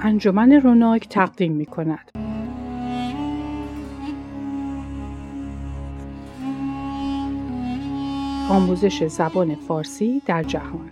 انجمن روناک تقدیم می کند. آموزش زبان فارسی در جهان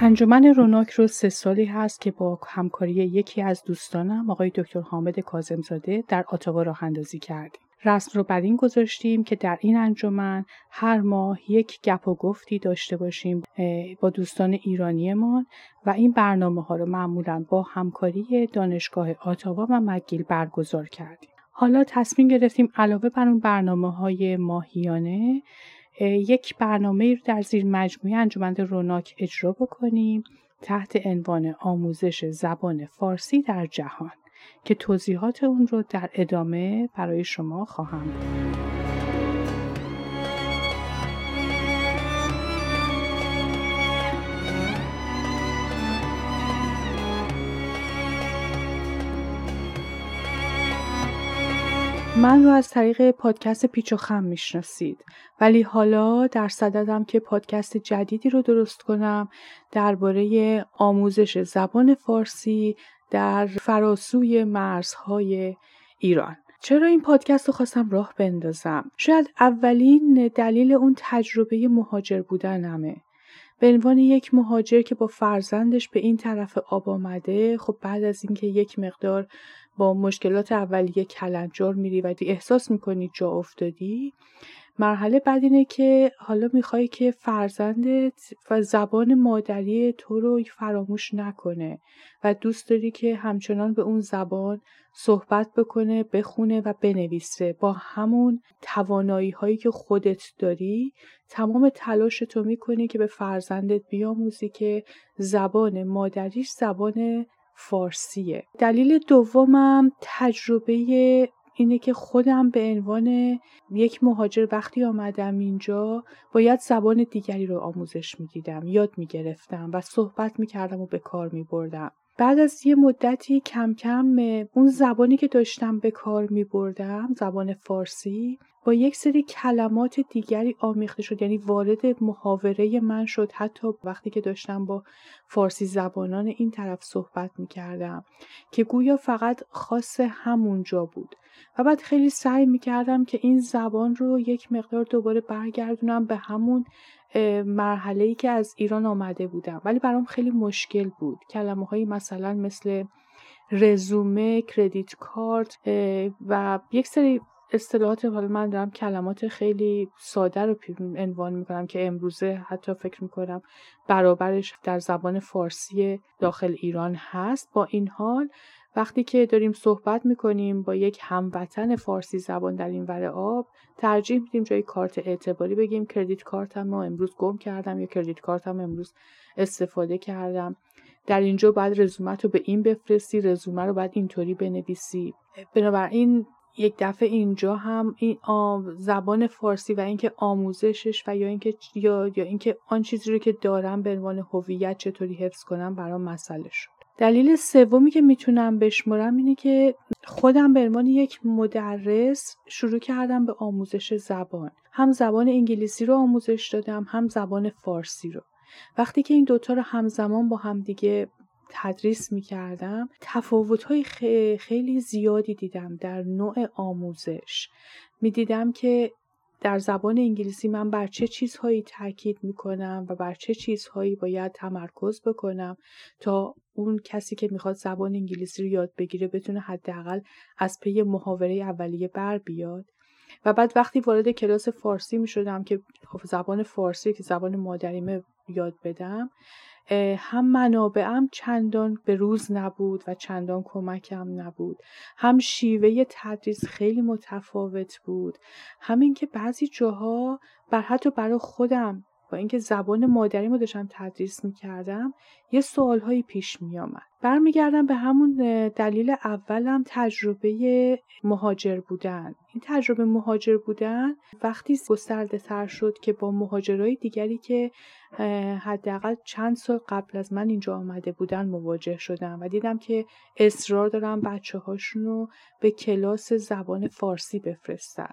انجمن روناک رو سه سالی هست که با همکاری یکی از دوستانم آقای دکتر حامد کازمزاده در آتاوا راه اندازی کردیم. رسم رو بر این گذاشتیم که در این انجمن هر ماه یک گپ و گفتی داشته باشیم با دوستان ایرانیمان و این برنامه ها رو معمولا با همکاری دانشگاه آتاوا و مگیل برگزار کردیم. حالا تصمیم گرفتیم علاوه بر اون برنامه های ماهیانه یک برنامه رو در زیر مجموعه انجمن روناک اجرا بکنیم تحت عنوان آموزش زبان فارسی در جهان که توضیحات اون رو در ادامه برای شما خواهم بود. من رو از طریق پادکست پیچ و خم می‌شناسید. ولی حالا در صددم که پادکست جدیدی رو درست کنم درباره آموزش زبان فارسی در فراسوی مرزهای ایران. چرا این پادکست رو خواستم راه بندازم؟ شاید اولین دلیل اون تجربه مهاجر بودنمه. به عنوان یک مهاجر که با فرزندش به این طرف آب آمده خب بعد از اینکه یک مقدار با مشکلات اولیه کلنجار میری و احساس می‌کنی جا افتادی. مرحله بعد اینه که حالا می‌خوای که فرزندت و زبان مادری تو رو فراموش نکنه و دوست داری که همچنان به اون زبان صحبت بکنه بخونه و بنویسه. با همون توانایی هایی که خودت داری تمام تلاش تو می‌کنی که به فرزندت بیاموزی که زبان مادریش زبان فارسیه. دلیل دومم تجربه اینه که خودم به عنوان یک مهاجر وقتی آمدم اینجا باید زبان دیگری رو آموزش می‌دیدم یاد می‌گرفتم و صحبت می‌کردم و به کار میبردم. بعد از یه مدتی کم کم اون زبانی که داشتم به کار می بردم زبان فارسی با یک سری کلمات دیگری آمیخته شد. یعنی وارد محاوره من شد. حتی وقتی که داشتم با فارسی زبانان این طرف صحبت می کردم که گویا فقط خاص همونجا بود. و بعد خیلی سعی می کردم که این زبان رو یک مقدار دوباره برگردونم به همون مرحله ای که از ایران آمده بودم. ولی برام خیلی مشکل بود. کلمه هایی مثلا مثل رزومه کردیت کارت و یک سری اصطلاحات حالا من دارم کلمات خیلی ساده رو عنوان می‌کنم که امروزه حتی فکر می‌کنم برابرش در زبان فارسی داخل ایران هست. با این حال وقتی که داریم صحبت می‌کنیم با یک هموطن فارسی زبان در این ور آب ترجیح میدیم جای کارت اعتباری بگیم کردیت کارتم رو امروز گم کردم یا کردیت کارتم امروز استفاده کردم. در اینجا باید رزومت رو به این بفرستی رزومه رو باید اینطوری بنویسی. بنابراین یک دفعه اینجا هم این زبان فارسی و اینکه آموزشش و یا اینکه یا یا اینکه آن چیزی رو که دارم به عنوان هویت چطوری حفظ کنم برام مسئله شد. دلیل سومی که می‌تونم بشمرم اینه که خودم به عنوان یک مدرس شروع کردم به آموزش زبان. هم زبان انگلیسی رو آموزش دادم هم زبان فارسی رو. وقتی که این دوتا رو همزمان با هم دیگه تدریس می کردم تفاوت های خیلی زیادی دیدم در نوع آموزش. می دیدم که در زبان انگلیسی من بر چه چیزهایی تاکید می کنم و بر چه چیزهایی باید تمرکز بکنم تا اون کسی که می‌خواد زبان انگلیسی رو یاد بگیره بتونه حداقل از پی محاوره اولیه بر بیاد؟ و بعد وقتی وارد کلاس فارسی می شدم که خب زبان فارسی که زبان مادریمه یاد بدم هم منابعم چندان به روز نبود و چندان کمکم نبود. هم شیوه تدریس خیلی متفاوت بود. همین که بعضی جاها بر حتی برای خودم با اینکه زبان مادری ما داشتم تدریس می‌کردم یه سوالهایی پیش میآمد. برمیگردم به همون دلیل اولم تجربه مهاجر بودن. این تجربه مهاجر بودن وقتی گسترده تر شد که با مهاجرای دیگری که حداقل چند سال قبل از من اینجا آمده بودن مواجه شدم و دیدم که اصرار دارم بچه هاشونو به کلاس زبان فارسی بفرستن.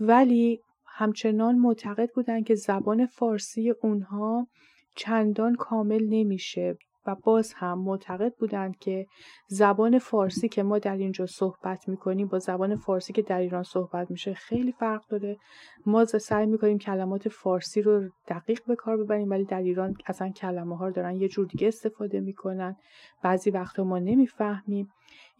ولی همچنان معتقد بودن که زبان فارسی اونها چندان کامل نمیشه. باز هم معتقد بودند که زبان فارسی که ما در اینجا صحبت می‌کنیم با زبان فارسی که در ایران صحبت میشه خیلی فرق داره. ما سعی می‌کنیم کلمات فارسی رو دقیق به کار ببریم ولی در ایران اصلا کلمه ها رو دارن یه جور دیگه استفاده می‌کنن. بعضی وقتا ما نمی‌فهمیم.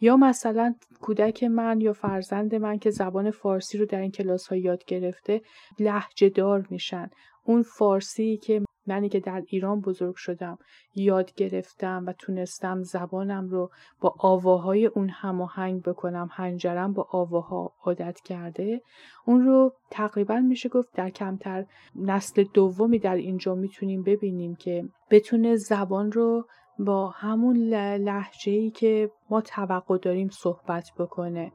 یا مثلا کودک من یا فرزند من که زبان فارسی رو در این کلاس ها یاد گرفته لحجه دار میشن. اون فارسی که منی که در ایران بزرگ شدم یاد گرفتم و تونستم زبانم رو با آواهای اون هماهنگ بکنم هنجرم با آواها عادت کرده اون رو تقریبا میشه گفت در کمتر نسل دومی در اینجا می‌تونیم ببینیم که بتونه زبان رو با همون لحجه ای که ما توقع داریم صحبت بکنه.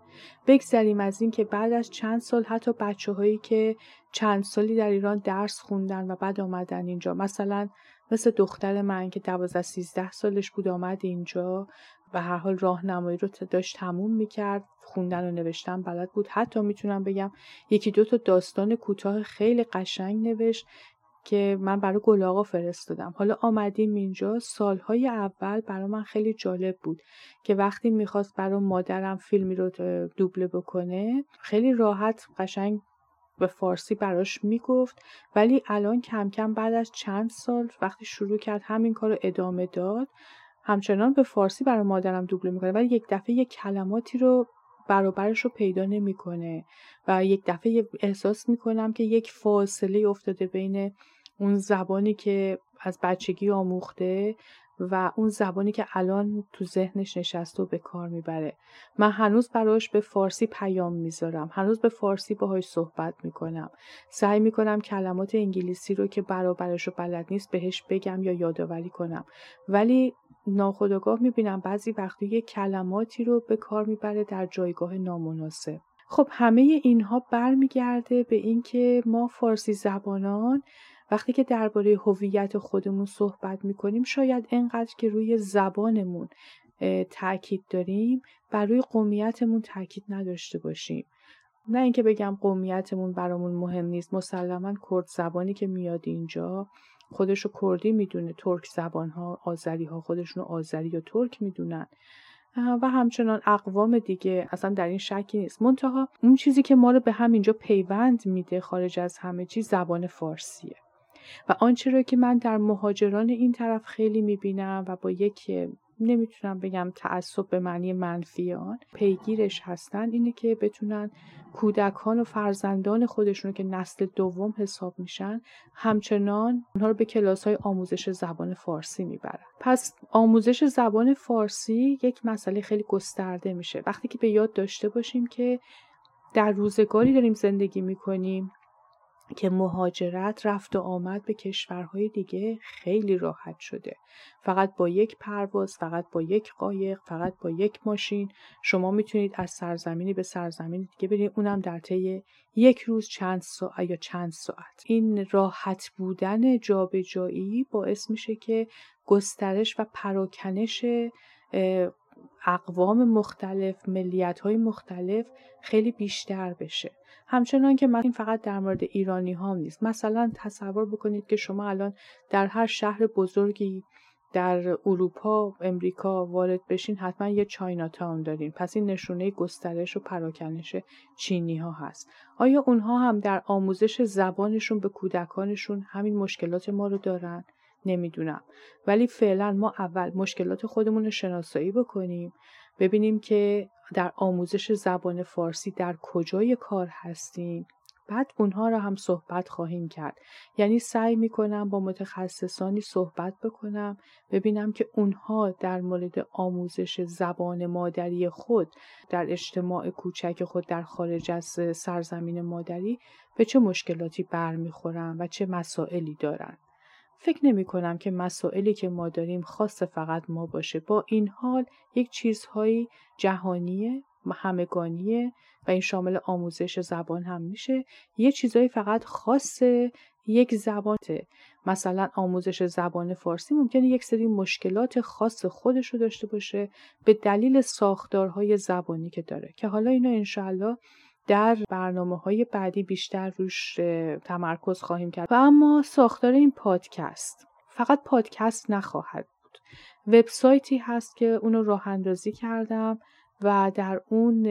بگذریم از این که بعد از چند سال حتی بچه هایی که چند سالی در ایران درس خوندن و بعد آمدن اینجا مثلا مثل دختر من که دوازده سیزده سالش بود آمد اینجا و هر حال راهنمایی رو داشت تموم می‌کرد خوندن و نوشتن بلد بود. حتی می‌تونم بگم یکی دو تا داستان کوتاه خیلی قشنگ نوشت. که من برای گلاغا فرستادم. حالا آمدیم اینجا. سالهای اول برای من خیلی جالب بود که وقتی می‌خواست برای مادرم فیلمی رو دوبله بکنه خیلی راحت قشنگ به فارسی براش می‌گفت. ولی الان کم کم بعد از چند سال وقتی شروع کرد همین کار رو ادامه داد همچنان به فارسی برای مادرم دوبله می‌کنه. ولی یک دفعه یک کلماتی رو برابرش رو پیدا نمی‌کنه و یک دفعه احساس می‌کنم که یک فاصله افتاده بین اون زبانی که از بچگی آموخته و اون زبانی که الان تو ذهنش نشسته و به کار می‌بره. من هنوز براش به فارسی پیام می‌ذارم. هنوز به فارسی باهاش صحبت می‌کنم. سعی می‌کنم کلمات انگلیسی رو که برابرش رو بلد نیست بهش بگم یا یادآوری کنم. ولی ناخداگاه می‌بینم بعضی وقتی یه کلماتی رو به کار می‌بره در جایگاه نامناسب. خب همه اینها برمیگرده به اینکه ما فارسی زبانان وقتی که درباره هویت خودمون صحبت می‌کنیم شاید انقدر که روی زبانمون تاکید داریم بر روی قومیتمون تاکید نداشته باشیم. نه اینکه بگم قومیتمون برامون مهم نیست. مسلما کرد زبانی که میاد اینجا خودشو کردی می‌دونه ترک زبان ها آذری ها خودشونو آذری یا ترک می‌دونن. و همچنان اقوام دیگه اصلا در این شکی نیست. منتها اون چیزی که ما رو به همینجا پیوند میده خارج از همه چیز زبان فارسیه. و آنچه را که من در مهاجران این طرف خیلی می‌بینم و با یک نمی‌تونم بگم تعصب به معنی منفی آن پیگیرش هستن اینه که بتونن کودکان و فرزندان خودشون که نسل دوم حساب میشن همچنان اونها رو به کلاس های آموزش زبان فارسی می‌برن. پس آموزش زبان فارسی یک مسئله خیلی گسترده میشه. وقتی که به یاد داشته باشیم که در روزگاری داریم زندگی می‌کنیم که مهاجرت رفت و آمد به کشورهای دیگه خیلی راحت شده. فقط با یک پرواز فقط با یک قایق فقط با یک ماشین. شما می‌تونید از سرزمینی به سرزمین دیگه برید. اونم در طی یک روز چند ساعت یا چند ساعت. این راحت بودن جابجایی باعث میشه که گسترش و پراکنش اقوام مختلف ملیت های مختلف خیلی بیشتر بشه. همچنان که این فقط در مورد ایرانی ها نیست. مثلا تصور بکنید که شما الان در هر شهر بزرگی در اروپا امریکا وارد بشین حتما یه چاینا تاون دارین. پس این نشونه گسترش و پراکنش چینی ها هست. آیا اونها هم در آموزش زبانشون به کودکانشون همین مشکلات ما رو دارن؟ نمی‌دونم. ولی فعلا ما اول مشکلات خودمون رو شناسایی بکنیم ببینیم که در آموزش زبان فارسی در کجای کار هستیم. بعد اونها را هم صحبت خواهیم کرد. یعنی سعی می‌کنم با متخصصانی صحبت بکنم ببینم که اونها در مورد آموزش زبان مادری خود در اجتماع کوچک خود در خارج از سرزمین مادری به چه مشکلاتی برمیخورن و چه مسائلی دارند فکر نمی کنم که مسائلی که ما داریم خاص فقط ما باشه. با این حال یک چیزهایی جهانیه همگانیه و این شامل آموزش زبان هم میشه. یه چیزهایی فقط خاص یک زبانه مثلا آموزش زبان فارسی ممکنه یک سری مشکلات خاص خودش رو داشته باشه به دلیل ساختارهای زبانی که داره که حالا اینو انشاءالله در برنامه های بعدی بیشتر روش تمرکز خواهیم کرد و اما ساختار این پادکست فقط پادکست نخواهد بود وبسایتی هست که اونو راه اندازی کردم و در اون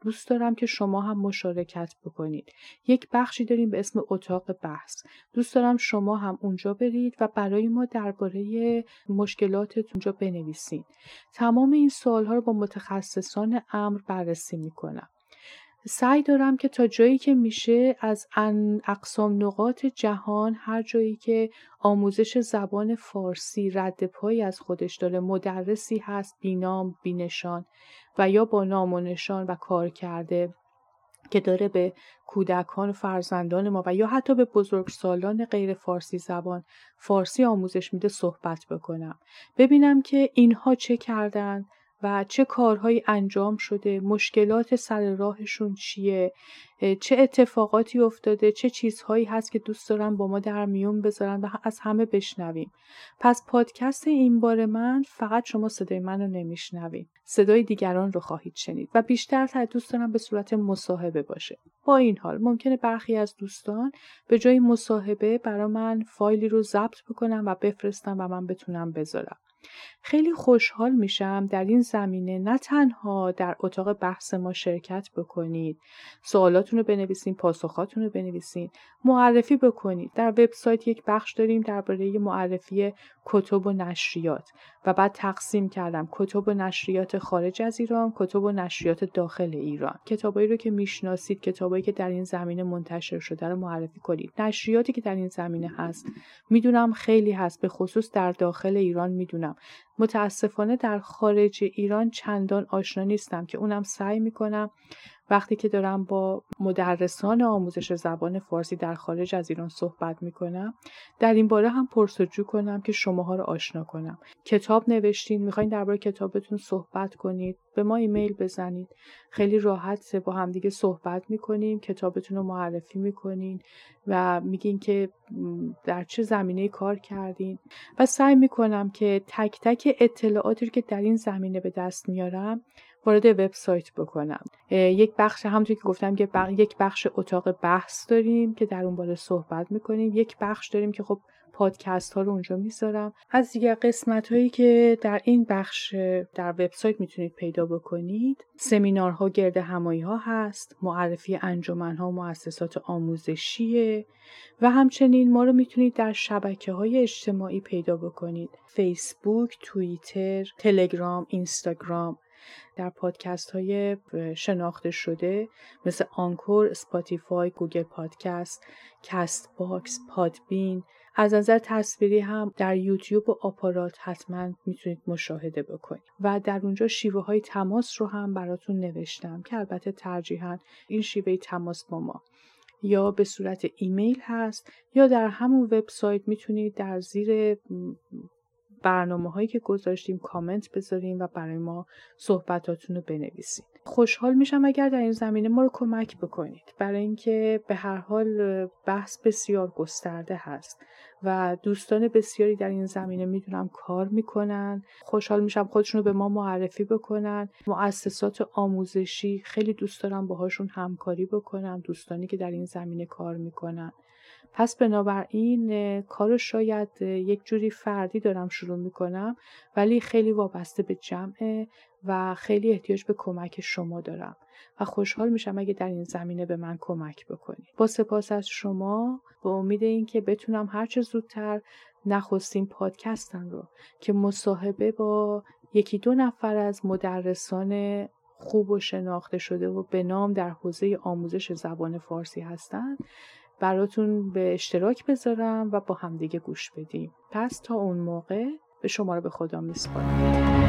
دوست دارم که شما هم مشارکت بکنید. یک بخشی داریم به اسم اتاق بحث. دوست دارم شما هم اونجا برید و برای ما درباره مشکلاتت اونجا بنویسید. تمام این سوالها رو با متخصصان امر بررسی می‌کنم. سعی دارم که تا جایی که میشه از اقسام نقاط جهان هر جایی که آموزش زبان فارسی رد پایی از خودش داره مدرسی هست بینام بینشان و یا با نام و نشان و کار کرده که داره به کودکان و فرزندان ما و یا حتی به بزرگسالان غیر فارسی زبان فارسی آموزش میده صحبت بکنم. ببینم که اینها چه کردن و چه کارهایی انجام شده مشکلات سر راهشون چیه چه اتفاقاتی افتاده چه چیزهایی هست که دوست دارن با ما در میون بذارن و از همه بشنویم. پس پادکست این بار من فقط شما صدای منو نمیشنوید. صدای دیگران رو خواهید شنید و بیشتر تا دوست دارم به صورت مصاحبه باشه. با این حال ممکنه برخی از دوستان به جای مصاحبه برای من فایلی رو ضبط بکنم و بفرستم و من بتونم بذارم. خیلی خوشحال میشم در این زمینه نه تنها در اتاق بحث ما شرکت بکنید سوالاتون رو بنویسین پاسخاتون رو بنویسین معرفی بکنید. در وبسایت یک بخش داریم درباره معرفی کتب و نشریات و بعد تقسیم کردم. کتب و نشریات خارج از ایران کتب و نشریات داخل ایران. کتابایی رو که می‌شناسید کتابایی که در این زمینه منتشر شده رو معرفی کنید. نشریاتی که در این زمینه هست می‌دونم خیلی هست به خصوص در داخل ایران می‌دونم. متاسفانه در خارج ایران چندان آشنا نیستم که اونم سعی می‌کنم وقتی که دارم با مدرسان آموزش زبان فارسی در خارج از ایران صحبت می‌کنم در این باره هم پرسجو کنم که شماها رو آشنا کنم. کتاب نوشتین می‌خواین درباره کتابتون صحبت کنید به ما ایمیل بزنید. خیلی راحت با همدیگه صحبت می‌کنیم کتابتون رو معرفی می‌کنین و میگین که در چه زمینه کار کردین. و سعی می‌کنم که تک تک اطلاعاتی که در این زمینه به دست میارم وارد وبسایت بکنم. یک بخش همونطور که گفتم که یک بخش اتاق بحث داریم که در اون باره صحبت می‌کنیم. یک بخش داریم که خب پادکست ها رو اونجا می‌ذارم. از دیگر قسمت هایی که در این بخش در وبسایت می‌تونید پیدا بکنید سمینارها گرد همایی ها هست معرفی انجمن ها و مؤسسات آموزشیه و همچنین ما رو می‌تونید در شبکه های اجتماعی پیدا بکنید. فیسبوک، توییتر، تلگرام، اینستاگرام. در پادکست های شناخته شده مثل Anchor، Spotify، Google Podcast، Castbox، Podbean. از نظر تصویری هم در یوتیوب و آپارات حتما می‌تونید مشاهده بکنید. و در اونجا شیوه های تماس رو هم براتون نوشتم که البته ترجیحاً این شیوه تماس با ما. یا به صورت ایمیل هست یا در همون وبسایت می‌تونید در زیر برنامه هایی که گذاشتیم کامنت بذاریم و برای ما صحبتاتون رو بنویسید خوشحال میشم اگر در این زمینه ما رو کمک بکنید. برای اینکه به هر حال بحث بسیار گسترده هست و دوستان بسیاری در این زمینه می‌دونم کار می‌کنن. خوشحال میشم خودشون رو به ما معرفی بکنن. مؤسسات آموزشی خیلی دوست دارم باهاشون همکاری بکنم. دوستانی که در این زمینه کار می‌کنن. پس بنابراین کار شاید یک جوری فردی دارم شروع می‌کنم ولی خیلی وابسته به جمعه و خیلی احتیاج به کمک شما دارم و خوشحال میشم اگه در این زمینه به من کمک بکنید. با سپاس از شما به امید اینکه بتونم هرچه زودتر نخستین پادکستم رو که مصاحبه با یکی دو نفر از مدرسان خوب و شناخته شده و به نام در حوزه آموزش زبان فارسی هستند براتون به اشتراک بذارم و با همدیگه گوش بدیم. پس تا اون موقع به شما رو به خدا میسپارم.